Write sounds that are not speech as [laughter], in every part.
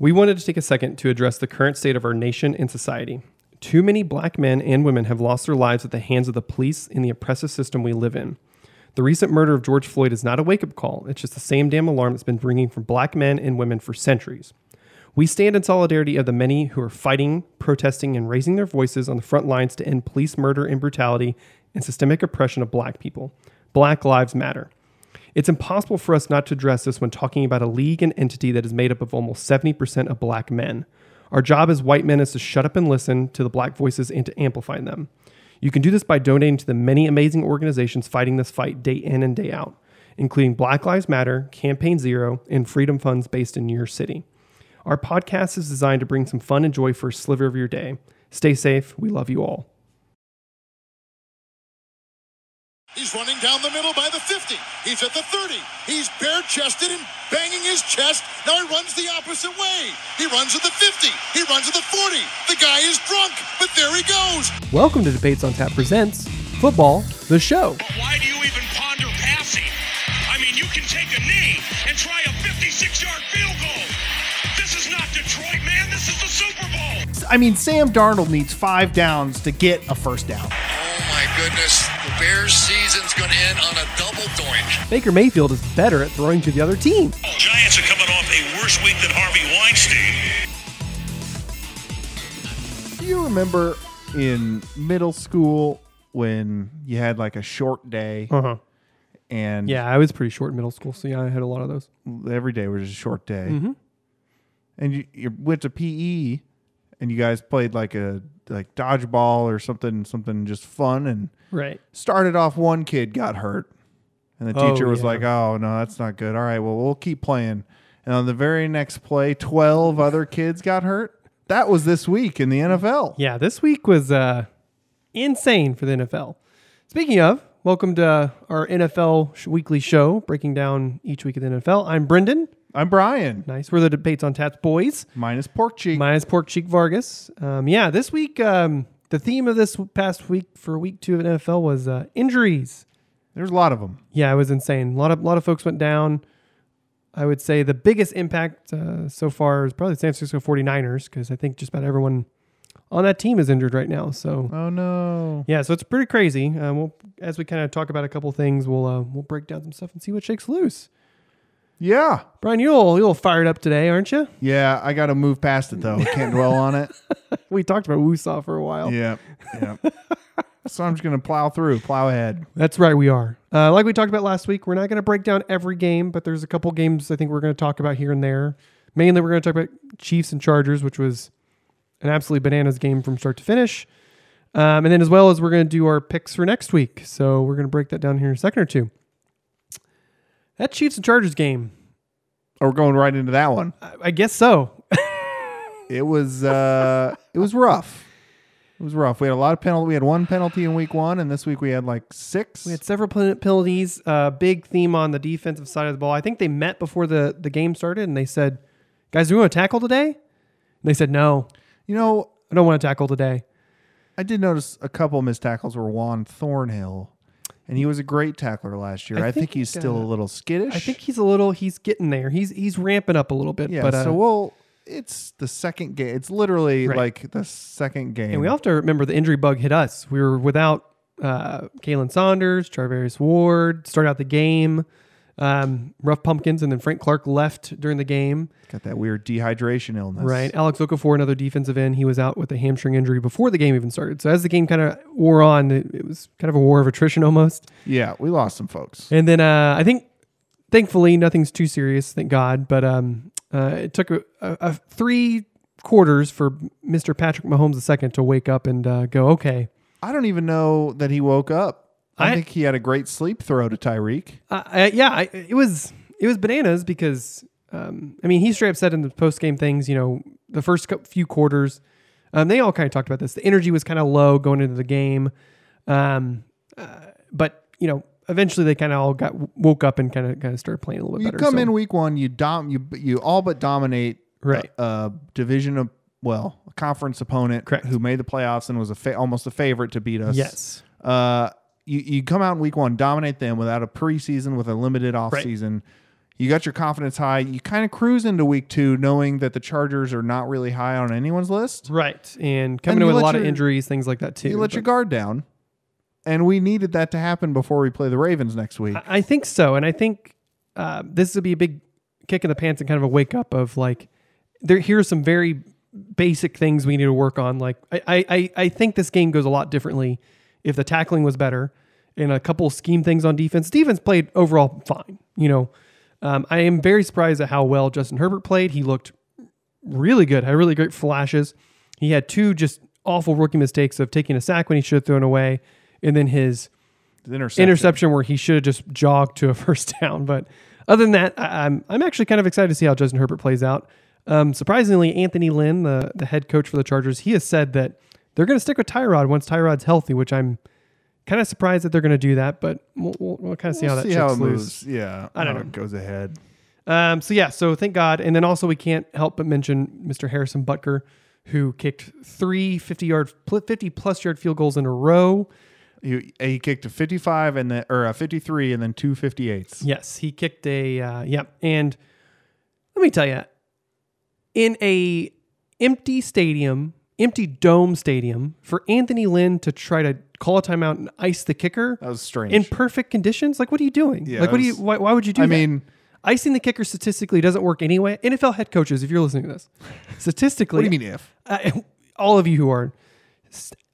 We wanted to take a second to address the current state of our nation and society. Too many black men and women have lost their lives at the hands of the police in the oppressive system we live in. The recent murder of George Floyd is not a wake up call, it's just the same damn alarm that's been ringing for black men and women for centuries. We stand in solidarity of the many who are fighting, protesting, and raising their voices on the front lines to end police murder and brutality and systemic oppression of black people. Black Lives Matter. It's impossible for us not to address this when talking about a league and entity that is made up of almost 70% of black men. Our job as white men is to shut up and listen to the black voices and to amplify them. You can do this by donating to the many amazing organizations fighting this fight day in and day out, including Black Lives Matter, Campaign Zero, and Freedom Funds based in your city. Our podcast is designed to bring some fun and joy for a sliver of your day. Stay safe. We love you all. He's running down the middle by the 50. He's at the 30. He's bare chested and banging his chest. Now he runs the opposite way. He runs at the 50. He runs at the 40. The guy is drunk, but there he goes. Welcome to Debates on Tap Presents Football, the show. But why do you even ponder passing? I mean, you can take a knee and try a 56 yard field goal. This is not Detroit, man. This is the Super Bowl. I mean, Sam Darnold needs five downs to get a first down. Oh my goodness, the Bears season's going to end on a double doink. Baker Mayfield is better at throwing to the other team. Giants are coming off a worse week than Harvey Weinstein. Do you remember in middle school when you had like a short day Uh huh. and Yeah, I was pretty short in middle school, so yeah, I had a lot of those. every day was a short day Mhm. and you, you went to PE and you guys played like a like dodgeball or something something just fun and Right. started off one kid got hurt and the Oh, teacher was yeah. like oh no that's not good all right well we'll keep playing and on the very next play 12 other kids got hurt that was this week in the NFL Yeah, this week was uh, insane for the NFL. Speaking of, welcome to our NFL weekly show, breaking down each week of the NFL. I'm Brendan. I'm Brian Nice. We're the Debates on Tap boys. minus pork cheek Minus Pork Cheek Vargas. Um, yeah, this week, um, the theme of this past week for week two of NFL was uh, injuries. there's a lot of them Yeah, it was insane. A lot of lot of folks went down. I would say the biggest impact uh, so far is probably the San Francisco 49ers because I think just about everyone on that team is injured right now. So oh no yeah, so it's pretty crazy. Um, we'll, as we kind of talk about a couple things, we'll uh, we'll break down some stuff and see what shakes loose. Yeah Brian, you'll you'll fired up today, aren't you? yeah I got to move past it though can't dwell on it [laughs] We talked about Woosaw for a while. yeah yeah [laughs] so I'm just gonna plow through plow ahead That's right, we are. Uh, like we talked about last week, we're not going to break down every game, but there's a couple games I think we're going to talk about here and there. Mainly, we're going to talk about Chiefs and Chargers, which was an absolutely bananas game from start to finish. Um, and then, as well as we're going to do our picks for next week. So, we're going to break that down here in a second or two. That Chiefs and Chargers game, oh, we're going right into that one I, I guess so. [laughs] It was uh it was rough. It was rough. We had a lot of penalty. We had one penalty in week one, and this week we had like six. We had several pen- penalties. Uh, big theme on the defensive side of the ball. I think they met before the, the game started and they said, Guys, do we want to tackle today? And they said, No, you know, I don't want to tackle today. I did notice a couple missed tackles were Juan Thornhill, and he was a great tackler last year. I I, think, think, he's still uh, a little skittish. I think he's a little. He's getting there. He's he's ramping up a little bit. yeah. but uh, so we'll. It's the second game. It's literally Right. like the second game. and we all have to remember the injury bug hit us. We were without uh, Khalen Saunders, Charvarius Ward, started out the game. Um, rough pumpkins, and then Frank Clark left during the game. got that weird dehydration illness. Right, Alex Okafor, another defensive end, he was out with a hamstring injury before the game even started. So as the game kind of wore on, it, it was kind of a war of attrition almost. Yeah, we lost some folks. And then uh, I think, thankfully, nothing's too serious, thank God. But um, uh, it took a, a, a three quarters for Mr. Patrick Mahomes II to wake up and uh, go, okay. I don't even know that he woke up. I, I- think he had a great sleep throw to Tyreek. Uh, I, yeah, I, it was it was bananas because um, I mean he straight up said in the post game things, you know, the first few quarters, um, they all kind of talked about this. The energy was kind of low going into the game, um, uh, but you know, eventually they kind of all got woke up and kind of kind of started playing a little bit You better. come so- in week one, you dom, you you all but dominate Right. a, a division of well, a conference opponent Correct. who made the playoffs and was a fa- almost a favorite to beat us. Yes. Uh, you, you come out in week one, dominate them without a preseason, with a limited offseason. You got your confidence high. You kind of cruise into week two knowing that the Chargers are not really high on anyone's list. Right. And coming And in with a lot of injuries, things like that too. You let But your guard down. And we needed that to happen before we play the Ravens next week. I- I think so. And I think uh, this would be a big kick in the pants and kind of a wake up of like, there here are some very basic things we need to work on. Like I, I- I think this game goes a lot differently if the tackling was better and a couple scheme things on defense. Defense played overall fine. You know, um, I am very surprised at how well Justin Herbert played. He looked really good, had really great flashes. He had two just awful rookie mistakes of taking a sack when he should have thrown away, and then his interception. interception where he should have just jogged to a [laughs] first down. But other than that, I, I'm I'm actually kind of excited to see how Justin Herbert plays out. Um, surprisingly, Anthony Lynn, the the head coach for the Chargers, he has said that they're going to stick with Tyrod once Tyrod's healthy, which I'm kind of surprised that they're going to do that. But we'll, we'll, we'll kind of see We'll how that see how it shakes loose. Yeah. I don't know. It goes ahead. Um, so yeah, so thank God. And then also we can't help but mention Mr. Harrison Butker, who kicked three 50 yard, 50 plus yard field goals in a row. He, he kicked a 55 and then or a 53 and then two 58s. Yes, he kicked a uh, yep. And let me tell you, in a empty stadium, empty dome stadium, for Anthony Lynn to try to call a timeout and ice the kicker That was strange. in perfect conditions, like what are you doing? Yeah, like what do you? Why, why would you do that? I that? mean, icing the kicker statistically doesn't work anyway. NFL head coaches, if you're listening to this, [laughs] statistically, what do you mean if? uh, [laughs] all of you who are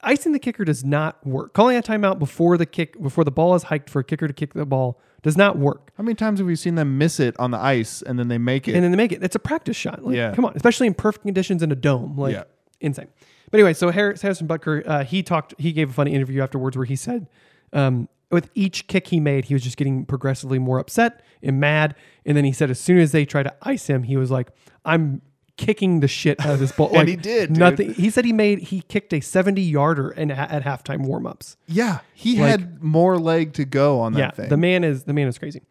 icing the kicker does not work. Calling a timeout before the kick before the ball is hiked for a kicker to kick the ball does not work. How many times have we seen them miss it on the ice and then they make it? And then they make it. It's a practice shot. Like, Yeah. come on, especially in perfect conditions in a dome. Like Yeah. Insane. But anyway, so Harris, Harrison Butker, uh, he talked. He gave a funny interview afterwards where he said, um, with each kick he made, he was just getting progressively more upset and mad. And then he said, as soon as they tried to ice him, he was like, "I'm kicking the shit out of this ball." [laughs] And like, he did, dude. Nothing. He said he made he kicked a 70 yarder and at, halftime warmups. yeah, he Like- had more leg to go on that Yeah, thing. the man is the man is crazy.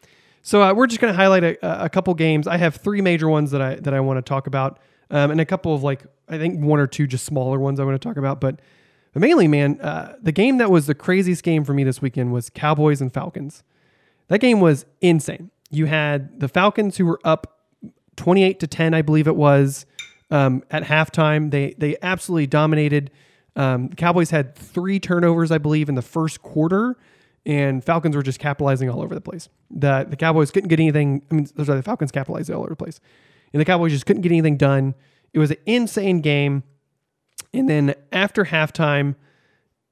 So uh, we're just going to highlight a, a couple games. I have three major ones that I that I want to talk about, um, and a couple of like I think one or two just smaller ones I want to talk about. But, but mainly, man, uh, the game that was the craziest game for me this weekend was Cowboys and Falcons. That game was insane. You had the Falcons who were up 28 to 10, I believe it was, um, at halftime. They they absolutely dominated. Um, Cowboys had three turnovers, I believe, in the first quarter, and Falcons were just capitalizing all over the place. The the Cowboys couldn't get anything. I mean, sorry, the Falcons capitalized all over the place, and the Cowboys just couldn't get anything done. It was an insane game. And then after halftime,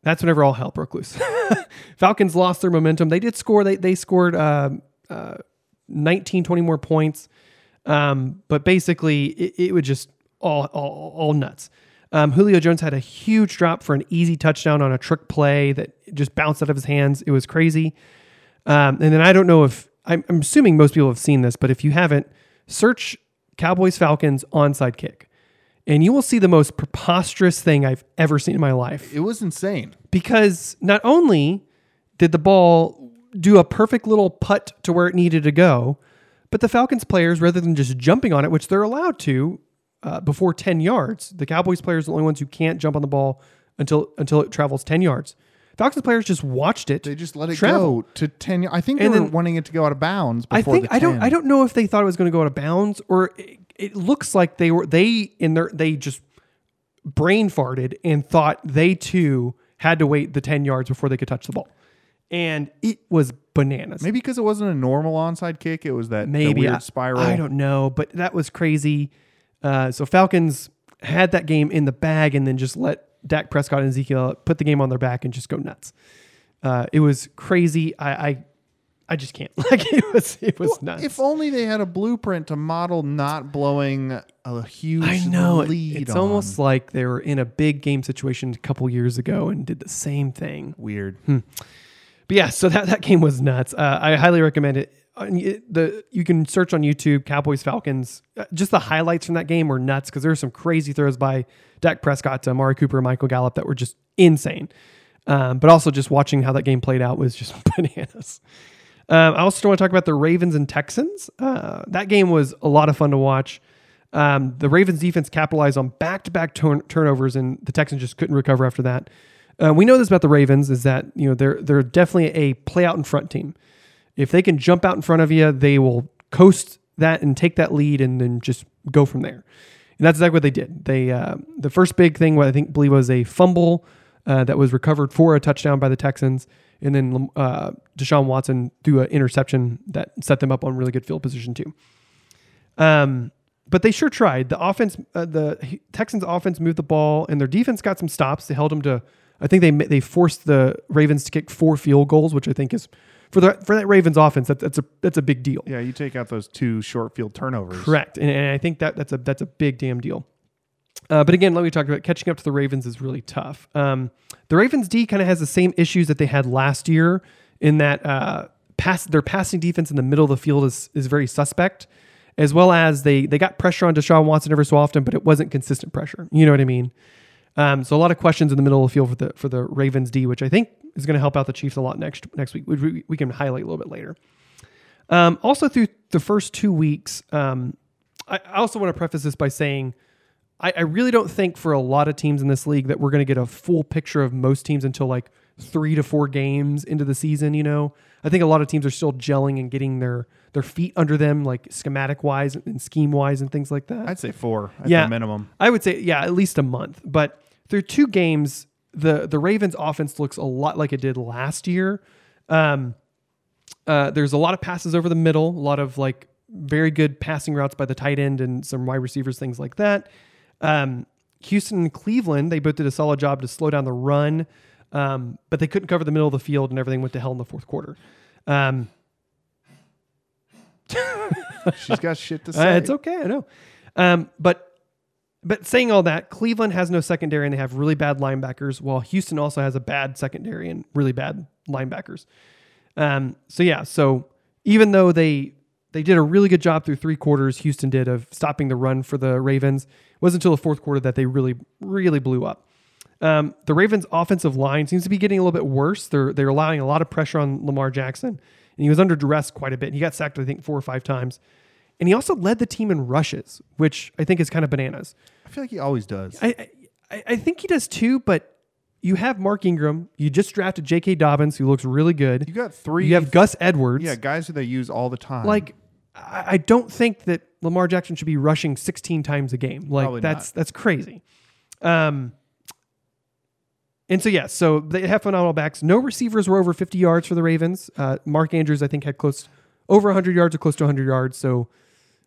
that's whenever all hell broke loose. [laughs] Falcons lost their momentum. They did score. They they scored uh, uh, 19, 20 more points. Um, but basically, it, it was just all, all, all nuts. Um, Julio Jones had a huge drop for an easy touchdown on a trick play that just bounced out of his hands. It was crazy. Um, and then I don't know if I'm, I'm assuming most people have seen this, but if you haven't, search Cowboys Falcons onside kick, and you will see the most preposterous thing I've ever seen in my life it was insane. because not only did the ball do a perfect little putt to where it needed to go, but the Falcons players, rather than just jumping on it, which they're allowed to uh, before 10 yards, the Cowboys players are the only ones who can't jump on the ball until until it travels 10 yards. Falcons players just watched it. They just let it travel. go to 10 I think they And were then- wanting it to go out of bounds I before think the I don't 10. I don't know if they thought it was going to go out of bounds or it, it looks like they were they in their they just brain farted and thought they too had to wait the 10 yards before they could touch the ball. And it was bananas. Maybe because it wasn't a normal onside kick, it was that the Maybe weird I, spiral. I don't know, but that was crazy. Uh, so Falcons had that game in the bag and then just let Dak Prescott and Ezekiel put the game on their back and just go nuts. Uh, it was crazy. I, I I just can't. [laughs] Like it was it was nuts. If only they had a blueprint to model not blowing a huge I know it- lead. it's on. almost like they were in a big game situation a couple years ago and did the same thing. weird. Hmm. But yeah, so that, that game was nuts. Uh, I highly recommend it. Uh, The you can search on YouTube Cowboys Falcons. Uh, just the highlights from that game were nuts because there were some crazy throws by Dak Prescott to Amari Cooper Michael Gallup that were just insane. Um, but also just watching how that game played out was just [laughs] bananas. Um, I also want to talk about the Ravens and Texans. Uh, that game was a lot of fun to watch. Um, the Ravens defense capitalized on back-to-back turn- turnovers, and the Texans just couldn't recover after that. Uh, we know this about the Ravens is that you know they're they're definitely a play out in front team. If they can jump out in front of you, they will coast that and take that lead and then just go from there. And that's exactly what they did. They uh, the first big thing, what I think believe was a fumble uh, that was recovered for a touchdown by the Texans, and then uh, Deshaun Watson threw an interception that set them up on really good field position too. Um, but they sure tried. The offense, uh, the Texans' offense moved the ball, and their defense got some stops. They held them to. I think they they forced the Ravens to kick four field goals, which I think is for the for that Ravens offense. That, that's a that's a big deal. Yeah, you take out those two short field turnovers. Correct, and, and I think that that's a that's a big damn deal. Uh, but again, let me talk about catching up to the Ravens is really tough. Um, the Ravens D kind of has the same issues that they had last year in that uh, pass their passing defense in the middle of the field is is very suspect, as well as they they got pressure on Deshaun Watson every so often, but it wasn't consistent pressure. You know what I mean? Um, so a lot of questions in the middle of the field for the for the Ravens D, which I think is going to help out the Chiefs a lot next next week. We, we can highlight a little bit later. Um, also, through the first two weeks, um, I, I also want to preface this by saying I, I really don't think for a lot of teams in this league that we're going to get a full picture of most teams until like three to four games into the season. You know, I think a lot of teams are still gelling and getting their their feet under them, like schematic wise and scheme wise and things like that. I'd say four at yeah, the minimum. I would say yeah, at least a month. But through two games, the the Ravens offense looks a lot like it did last year. Um, uh, there's a lot of passes over the middle, a lot of like very good passing routes by the tight end and some wide receivers, things like that. Um, Houston and Cleveland, they both did a solid job to slow down the run, um, but they couldn't cover the middle of the field and everything went to hell in the fourth quarter. Um, She's got shit to [laughs] uh, say. it's okay, I know. Um, but but saying all that, Cleveland has no secondary and they have really bad linebackers, while Houston also has a bad secondary and really bad linebackers. Um, so yeah, so even though they they did a really good job through three quarters, Houston did of stopping the run for the Ravens. It wasn't until the fourth quarter that they really really blew up. Um, the Ravens' offensive line seems to be getting a little bit worse. They're they're allowing a lot of pressure on Lamar Jackson, and he was under duress quite a bit. He got sacked, I think, four or five times, and he also led the team in rushes, which I think is kind of bananas. I feel like he always does. I, I I think he does too, but you have Mark Ingram. You just drafted J.K. Dobbins, who looks really good. you got three. You have Gus Edwards. yeah, guys who they use all the time. like I, I don't think that Lamar Jackson should be rushing 16 times a game. Like Probably that's not. that's crazy. Um. And so yeah, so they have phenomenal backs. No receivers were over 50 yards for the Ravens. Uh, Mark Andrews, I think, had close over 100 yards or close to 100 yards. So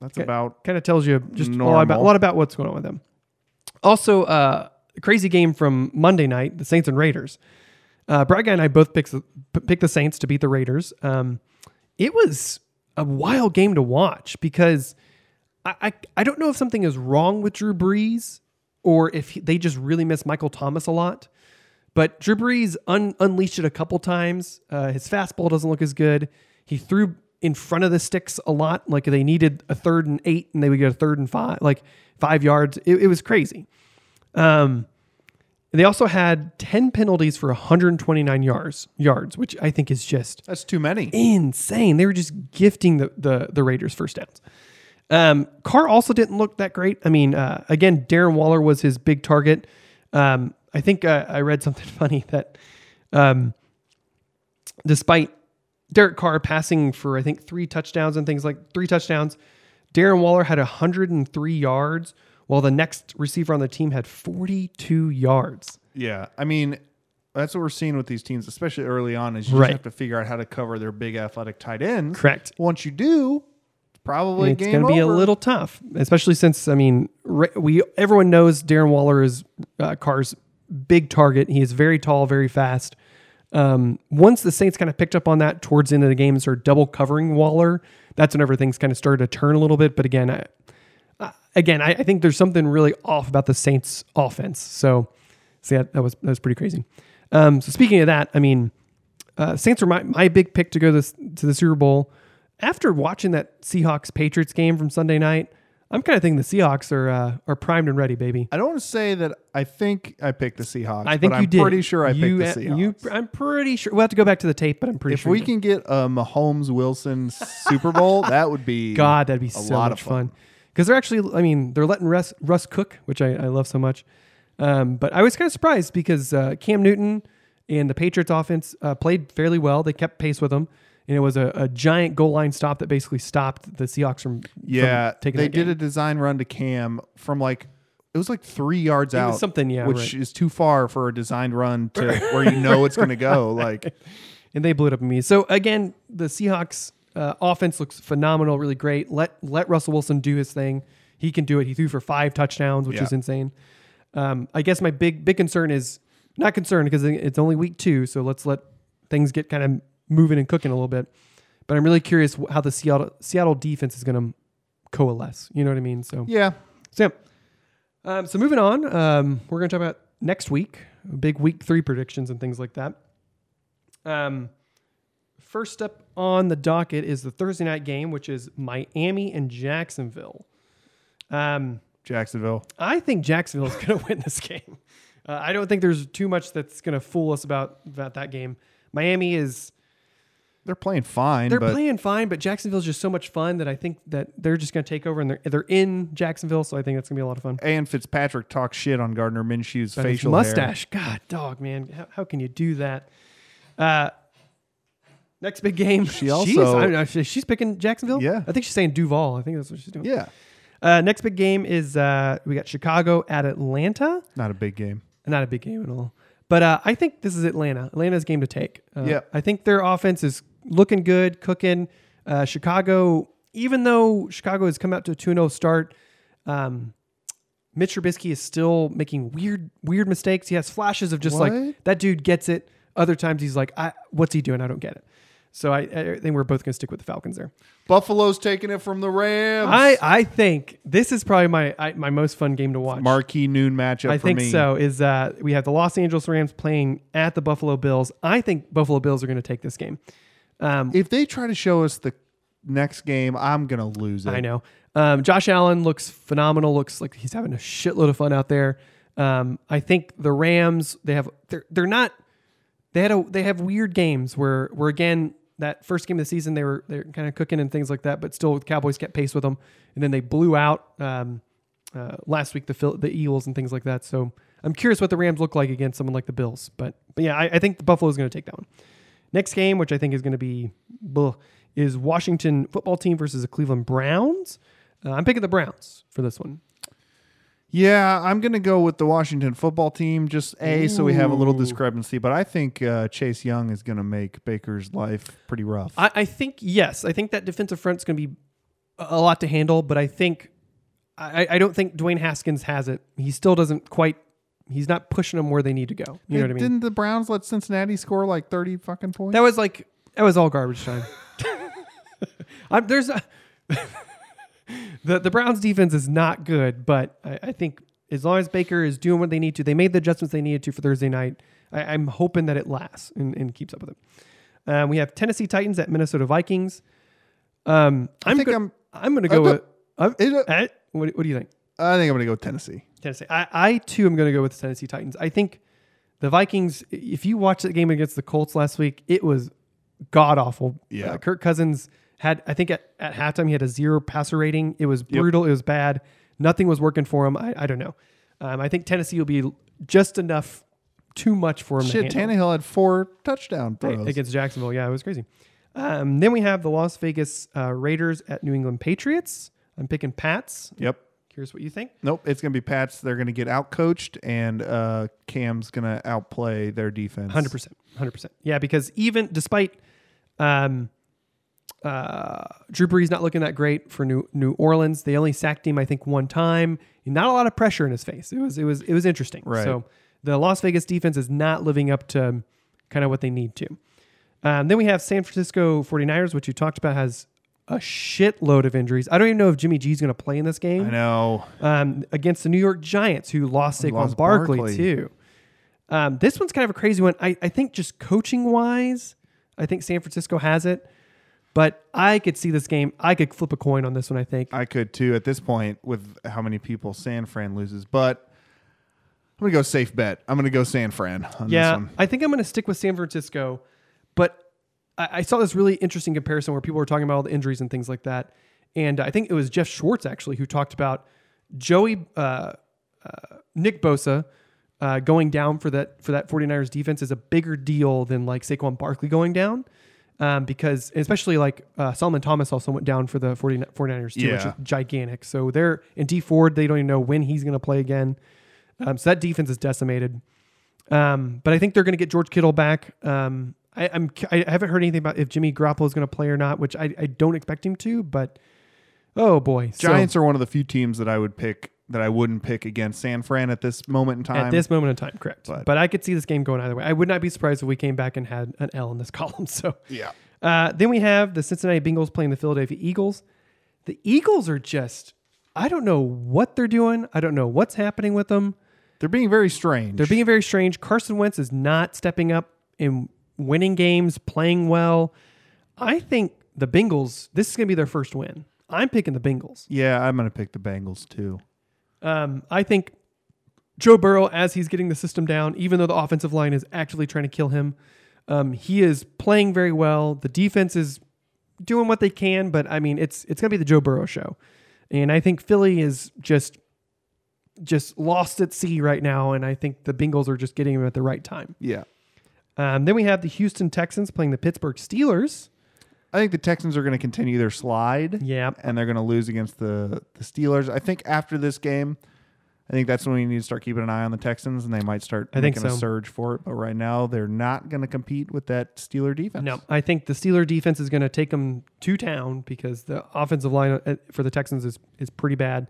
that's about kind of tells you just a lot, about, a lot about what's going on with them. Also, uh, a crazy game from Monday night, the Saints and Raiders. Uh, Brad Guy and I both picked the, picked the Saints to beat the Raiders. Um, it was a wild game to watch because I, I, I don't know if something is wrong with Drew Brees or if he- they just really miss Michael Thomas a lot. But Drew Brees un- unleashed it a couple times. Uh, his fastball doesn't look as good. He threw in front of the sticks a lot. Like they needed a third and eight, and they would get a third and five, like five yards. It, it was crazy. Um, they also had ten penalties for 129 yards, yards, which I think is just that's too many. insane. They were just gifting the the, the Raiders first downs. Um, Carr also didn't look that great. I mean, uh, again, Darren Waller was his big target. Um, I think uh, I read something [laughs] funny that um, despite Derek Carr passing for I think three touchdowns and things like three touchdowns, Darren Waller had 103 yards, while the next receiver on the team had 42 yards. Yeah, I mean, that's what we're seeing with these teams, especially early on. Is you Right. just have to figure out how to cover their big athletic tight ends. Correct. Once you do, it's probably it's going to be a little tough, especially since I mean we everyone knows Darren Waller is uh, Carr's big target. He is very tall, very fast. Um, once the Saints kind of picked up on that towards the end of the game started double covering Waller, that's whenever things kind of started to turn a little bit. But again, I, again, I, I think there's something really off about the Saints offense. So, so yeah, that was that was pretty crazy. Um, so speaking of that, I mean, uh, Saints were my, my big pick to go this, to the Super Bowl. After watching that Seahawks Patriots game from Sunday night, I'm kind of thinking the Seahawks are uh, are primed and ready, baby. I don't want to say that I think I picked the Seahawks. I think but you I'm did. pretty sure I you, picked the Seahawks. You, I'm pretty sure. We'll have to go back to the tape, but I'm pretty if sure. If we can get a Mahomes Wilson Super Bowl, [laughs] that would be God, that'd be a so lot much of fun. fun. Because they're actually, I mean, they're letting Russ, Russ cook, which I, I love so much. Um, but I was kind of surprised because uh, Cam Newton and the Patriots offense uh, played fairly well. They kept pace with them. And it was a, a giant goal line stop that basically stopped the Seahawks from from Yeah, taking they did a design run to Cam from like it was like three yards It out, something, yeah, which right. is too far for a designed run to [laughs] where you know it's going to go. Like, [laughs] and they blew it up in me. So again, the Seahawks uh, offense looks phenomenal, really great. Let let Russell Wilson do his thing. He can do it. He threw for five touchdowns, which Yeah. is insane. Um, I guess my big big concern is not concerned because it's only week two, so let's let things get kind of moving and cooking a little bit. But I'm really curious how the Seattle Seattle defense is going to coalesce. You know what I mean? So yeah, so, yeah. Um, so moving on, um, we're going to talk about next week, big week three predictions and things like that. Um, first up on the docket is the Thursday night game, which is Miami and Jacksonville. Um, Jacksonville. I think Jacksonville is [laughs] going to win this game. Uh, I don't think there's too much that's going to fool us about, about that game. Miami is They're playing fine, they're but playing fine, but Jacksonville's just so much fun that I think that they're just going to take over and they're they're in Jacksonville, so I think that's going to be a lot of fun. and Fitzpatrick talks shit on Gardner Minshew's But facial hair. mustache. God, dog, man, how, how can you do that? Uh, next big game. She Jeez, also- I don't know, she's picking Jacksonville. Yeah. I think she's saying Duval. I think that's what she's doing. Yeah, Uh, next big game is uh, we got Chicago at Atlanta. not a big game. Not a big game at all. But uh, I think this is Atlanta. Atlanta's game to take. Uh, Yeah. I think their offense is looking good, cooking. Uh, Chicago, even though Chicago has come out to a 2 0 start, um, Mitch Trubisky is still making weird, weird mistakes. He has flashes of just What? like that dude gets it. Other times he's like, I, what's he doing? I don't get it. So I, I think we're both going to stick with the Falcons there. Buffalo's taking it from the Rams. I, I think this is probably my I, my most fun game to watch. marquee noon matchup. I for think me. so. Is uh, we have the Los Angeles Rams playing at the Buffalo Bills. I think Buffalo Bills are going to take this game. Um, If they try to show us the next game, I'm gonna lose it. I know. Um, Josh Allen looks phenomenal. Looks like he's having a shitload of fun out there. Um, I think the Rams they have they're they're not they had a they have weird games where where again that first game of the season they were they're kind of cooking and things like that, but still the Cowboys kept pace with them, and then they blew out um, uh, last week the Phil, the Eagles and things like that. So I'm curious what the Rams look like against someone like the Bills, but but yeah, I, I think the Buffalo is going to take that one. Next game, which I think is going to be bleh, is Washington football team versus the Cleveland Browns. Uh, I'm picking the Browns for this one. Yeah, I'm gonna go with the Washington football team. Just a so we have a little discrepancy, but I think uh, Chase Young is gonna make Baker's life pretty rough. I, I think yes, I think that defensive front's going to be a a lot to handle, but I think I, I don't think Dwayne Haskins has it. He still doesn't quite. He's not pushing them where they need to go. You know what I mean? Didn't the Browns let Cincinnati score like 30 fucking points? That was like that was all garbage time. [laughs] I'm, there's a, [laughs] the the Browns defense is not good, but I, I think as long as Baker is doing what they need to, they made the adjustments they needed to for Thursday night. I, I'm hoping that it lasts and, and keeps up with it. Um, we have Tennessee Titans at Minnesota Vikings. Um, I'm think go- I'm- I'm going to go uh, with. It, uh, eh, what, what do you think? I think I'm gonna go Tennessee. Tennessee. I, I too am going to go with the Tennessee Titans. I think the Vikings. If you watched the game against the Colts last week, it was god awful. Yeah. Uh, Kirk Cousins had. I think at, at halftime he had a zero passer rating. It was brutal. It was bad. Nothing was working for him. I, I don't know. Um, I think Tennessee will be just enough, too much for him. Shit. Tannehill had four touchdown Right, throws. against Jacksonville. Yeah, it was crazy. Um, then we have the Las Vegas uh, Raiders at New England Patriots. I'm picking Pats. Yep. Curious what you think. Nope. It's gonna be Pats. They're gonna get out coached, and uh, Cam's gonna outplay their defense. Hundred percent, hundred percent. Yeah, because even despite um, uh, Drew Brees not looking that great for New New Orleans, they only sacked him I think one time. Not a lot of pressure in his face. It was it was it was interesting. Right. So the Las Vegas defense is not living up to kind of what they need to. Um, then we have San Francisco 49ers, which you talked about has a shitload of injuries. I don't even know if Jimmy G's going to play in this game I know. um, against the New York Giants, who lost Saquon Lost Barkley, Barkley. too. Um, this one's kind of a crazy one. I, I think just coaching wise, I think San Francisco has it, but I could see this game. I could flip a coin on this one. I think. I could too at this point with how many people San Fran loses, but I'm gonna go safe bet. I'm gonna go San Fran on this yeah, one. I think I'm going to stick with San Francisco, but I, I saw this really interesting comparison where people were talking about all the injuries and things like that, and I think it was Geoff Schwartz actually who talked about Joey uh, uh, Nick Bosa uh, going down for that for that 49ers defense is a bigger deal than like Saquon Barkley going down. Um, because especially like uh, Solomon Thomas also went down for the 40, 49ers too, which is gigantic. So they're in Dee Ford, they don't even know when he's going to play again. Um, so that defense is decimated. Um, but I think they're going to get George Kittle back. Um, I, I'm I haven't heard anything about if Jimmy Garoppolo is going to play or not, which I, I don't expect him to. But oh boy, So, Giants are one of the few teams that I would pick that I wouldn't pick against San Fran at this moment in time. at this moment in time, correct. But, But- I could see this game going either way. I would not be surprised if we came back and had an L in this [laughs] column. So yeah. uh, then we have the Cincinnati Bengals playing the Philadelphia Eagles. The Eagles are just I don't know what they're doing. I don't know what's happening with them. They're being very strange. They're being very strange. Carson Wentz is not stepping up in winning games, playing well. I think the Bengals, this is going to be their first win. I'm picking the Bengals. yeah, I'm going to pick the Bengals too. Um, I think Joe Burrow, as he's getting the system down, even though the offensive line is actually trying to kill him, um, he is playing very well. The defense is doing what they can, but I mean, it's it's going to be the Joe Burrow show, and I think Philly is just just lost at sea right now, and I think the Bengals are just getting him at the right time. Yeah. Um, then we have the Houston Texans playing the Pittsburgh Steelers. I think the Texans are going to continue their slide. Yeah. And they're going to lose against the, the Steelers. I think after this game, I think that's when we need to start keeping an eye on the Texans and they might start I think making so. a surge for it. But right now, they're not going to compete with that Steeler defense. No, I think the Steeler defense is going to take them to town because the offensive line uh, for the Texans is is pretty bad,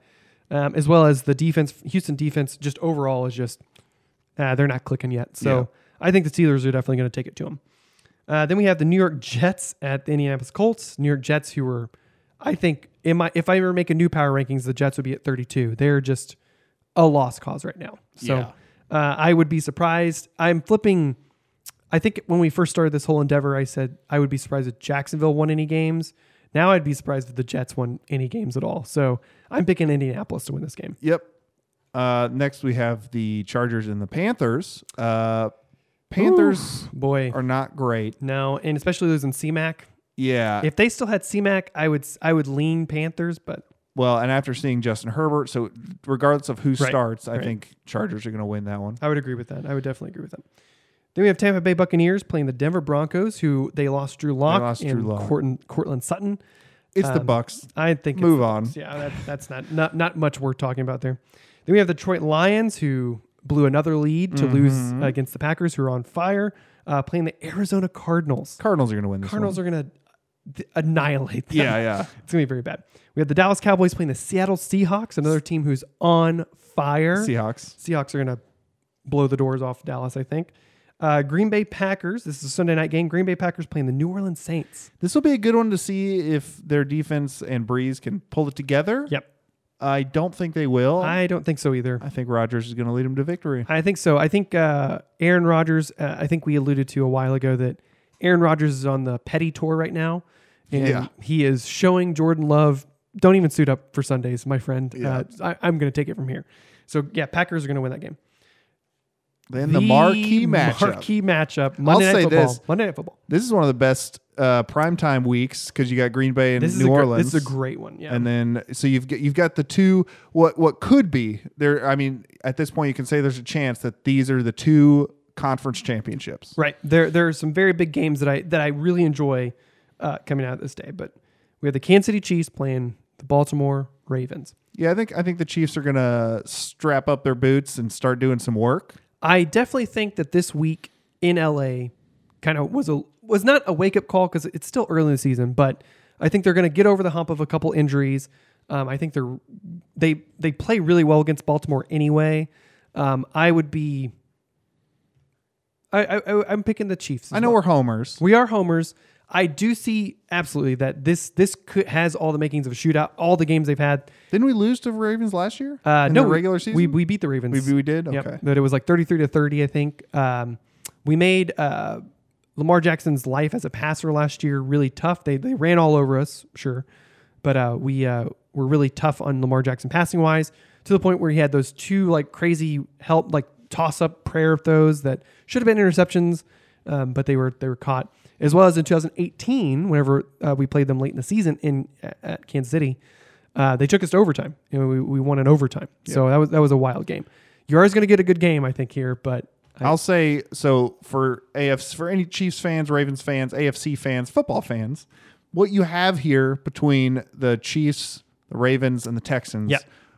um, as well as the defense. Houston defense just overall is just uh, they're not clicking yet. So Yeah. I think the Steelers are definitely going to take it to them. Uh, then we have the New York Jets at the Indianapolis Colts. New York Jets, who were, I think, in my if I ever make a new power rankings, the Jets would be at 32. They're just a lost cause right now. So Yeah. uh, I would be surprised. I'm flipping. I think when we first started this whole endeavor, I said I would be surprised if Jacksonville won any games. Now I'd be surprised if the Jets won any games at all. So I'm picking Indianapolis to win this game. Yep. Uh, next, we have the Chargers and the Panthers. Uh, Panthers Boy, are not great. no, and especially losing CMAC. Yeah. If they still had CMAC, I would I would lean Panthers, but well, and after seeing Justin Herbert, so regardless of who Right. starts, I Right. think Chargers are going to win that one. I would agree with that. I would definitely agree with that. Then we have Tampa Bay Buccaneers playing the Denver Broncos, who they lost Drew Lock lost and Drew Lock. Courtland, Courtland Sutton. It's the Um, Bucs. I think Move the on. Bucs. Yeah, that, that's not, not not much worth talking about there. Then we have the Detroit Lions, who blew another lead to lose Mm-hmm. against the Packers, who are on fire, uh, playing the Arizona Cardinals. Cardinals are going to win this Cardinals one. are going to annihilate them. Yeah, yeah. [laughs] it's going to be very bad. We have the Dallas Cowboys playing the Seattle Seahawks, another team who's on fire. Seahawks. Seahawks are going to blow the doors off Dallas, I think. Uh, Green Bay Packers. This is a Sunday night game. Green Bay Packers playing the New Orleans Saints. This will be a good one to see if their defense and Brees can pull it together. Yep. I don't think they will. I, don't think so either. I think Rodgers is going to lead them to victory. I think so. I think uh, Aaron Rodgers. Uh, I think we alluded to a while ago that Aaron Rodgers is on the petty tour right now, and Yeah. he is showing Jordan Love. Don't even suit up for Sundays, my friend. Yeah. Uh, I, I'm going to take it from here. So yeah, Packers are going to win that game. Then the, marquee matchup. Marquee matchup. Monday Night say Football. this. Monday Night Football. This is one of the best uh, primetime weeks because you got Green Bay and This New gr- Orleans. This is a great one. Yeah. And then so you've got, you've got the two what what could be there. I mean, at this point, you can say there's a chance that these are the two conference championships. Right. There there are some very big games that I that I really enjoy uh, coming out this day. But we have the Kansas City Chiefs playing the Baltimore Ravens. Yeah, I think I think the Chiefs are gonna strap up their boots and start doing some work. I definitely think that this week in LA kind of was a was not a wake up call because it's still early in the season, but I think they're going to get over the hump of a couple injuries. Um, I think they're they they play really well against Baltimore anyway. Um, I would be. I, I I'm picking the Chiefs. I know well. we're homers. We are homers. I do see absolutely that this this could, has all the makings of a shootout. All the games they've had. Didn't we lose to the Ravens last year? Uh, in no, the regular season. We, we beat the Ravens. We- we did? Yep. Okay. But it was like thirty three to thirty, I think. Um, we made uh, Lamar Jackson's life as a passer last year really tough. They they ran all over us, sure, but uh, we uh, were really tough on Lamar Jackson passing wise to the point where he had those two like crazy help like toss up prayer throws that should have been interceptions, um, but they were they were caught. As well as in 2018, whenever uh, we played them late in the season in at Kansas City, uh, they took us to overtime. You know, we, we won in overtime. So that was that was a wild game. You are going to get a good game, I think, here, but I'll say so for AFs for any Chiefs fans, Ravens fans, AFC fans, football fans. What you have here between the Chiefs, the Ravens, and the Texans Yeah.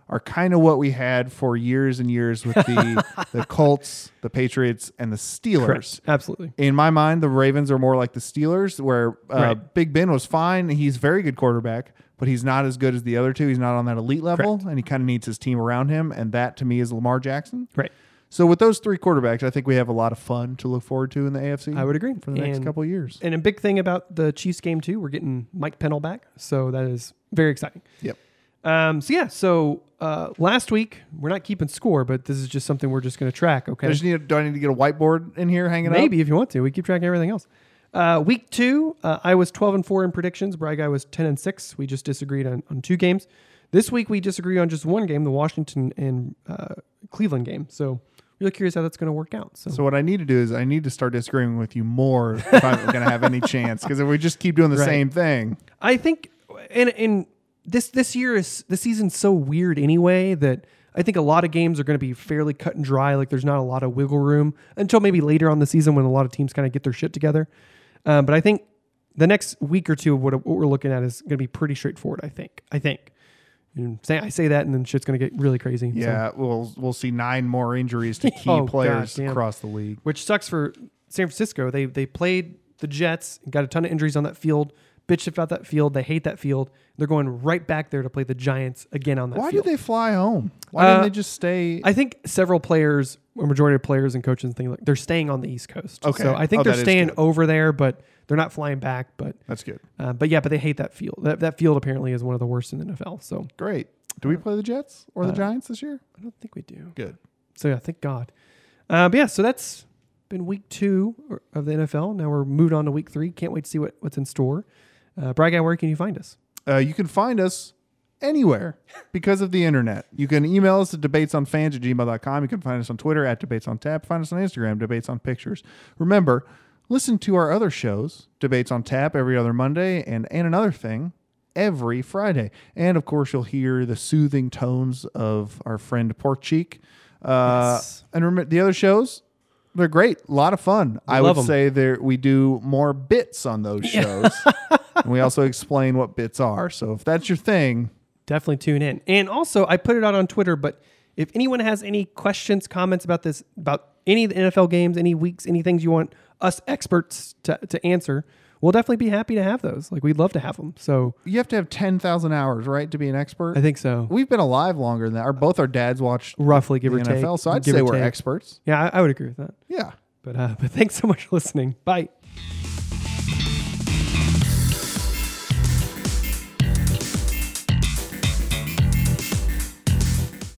are kind of what we had for years and years with the [laughs] the Colts, the Patriots, and the Steelers. Absolutely. In my mind, the Ravens are more like the Steelers, where uh, Right. Big Ben was fine. He's a very good quarterback, but he's not as good as the other two. He's not on that elite level, and he kind of needs his team around him. And that, to me, is Lamar Jackson. Right. So with those three quarterbacks, I think we have a lot of fun to look forward to in the AFC. I would agree. for the next couple of years. And a big thing about the Chiefs game too, we're getting Mike Pennel back, so that is very exciting. Yep. Um, so yeah, so uh, last week we're not keeping score, but this is just something we're just going to track. Okay, I just need. Do I need to get a whiteboard in here hanging up? maybe if you want to, we keep track of everything else. Uh, week two, uh, I was twelve and four in predictions. Bry Guy was ten and six. We just disagreed on, on two games. This week we disagree on just one game, the Washington and uh, Cleveland game. So really curious how that's going to work out. So, So what I need to do is I need to start disagreeing with you more if I'm going to have any [laughs] chance. Because if we just keep doing the Right. same thing, I think, and and this this year is the season's so weird anyway that I think a lot of games are going to be fairly cut and dry. Like there's not a lot of wiggle room until maybe later on the season when a lot of teams kind of get their shit together. Um, but I think the next week or two of what, what we're looking at is going to be pretty straightforward. I think. I think. And say I say that, and then shit's going to get really crazy. So- yeah, we'll we'll see nine more injuries to [laughs] key Oh, players goddamn. across the league. which sucks for San Francisco. They they played the Jets, got a ton of injuries on that field. Bitched about that field. They hate that field. They're going right back there to play the Giants again on that field. Why field. did they fly home? Why Uh, didn't they just stay? I think several players, a majority of players and coaches, and things like they're staying on the East Coast. Okay. so I think Oh, they're staying over there, but they're not flying back. But That's good. uh, but yeah, but they hate that field. That, that field apparently is one of the worst in the NFL. So Great. Do we play the Jets or the Giants this year? I don't think we do. Good. So yeah, thank God. Uh, but yeah, so that's been week two of the NFL. Now we're moved on to week three. Can't wait to see what, what's in store. Uh, Brad Guy, where can you find us? Uh, you can find us anywhere because of the internet. You can email us at debatesonfans at gmail.com. You can find us on Twitter at debates on tap. Find us on Instagram, debates on pictures. Remember, listen to our other shows, Debates on Tap every other Monday, and, and another thing every Friday. And of course, you'll hear the soothing tones of our friend Pork Cheek. Uh, Yes. And remember, the other shows, they're great. A lot of fun. I love would 'em. say there we do more bits on those shows. [laughs] and we also explain what bits are. So if that's your thing, Definitely tune in. And also, I put it out on Twitter, but if anyone has any questions, comments about this, about any of the NFL games, any weeks, any things you want us experts to, to answer, we'll definitely be happy to have those. Like, we'd love to have them. So you have to have 10,000 hours, right, to be an expert? I think so. We've been alive longer than that. Our, both our dads watched Roughly, give the or NFL, take. so I'd give say we're take. experts. Yeah, I, I would agree with that. Yeah. But, uh, [laughs] but thanks so much for listening. Bye.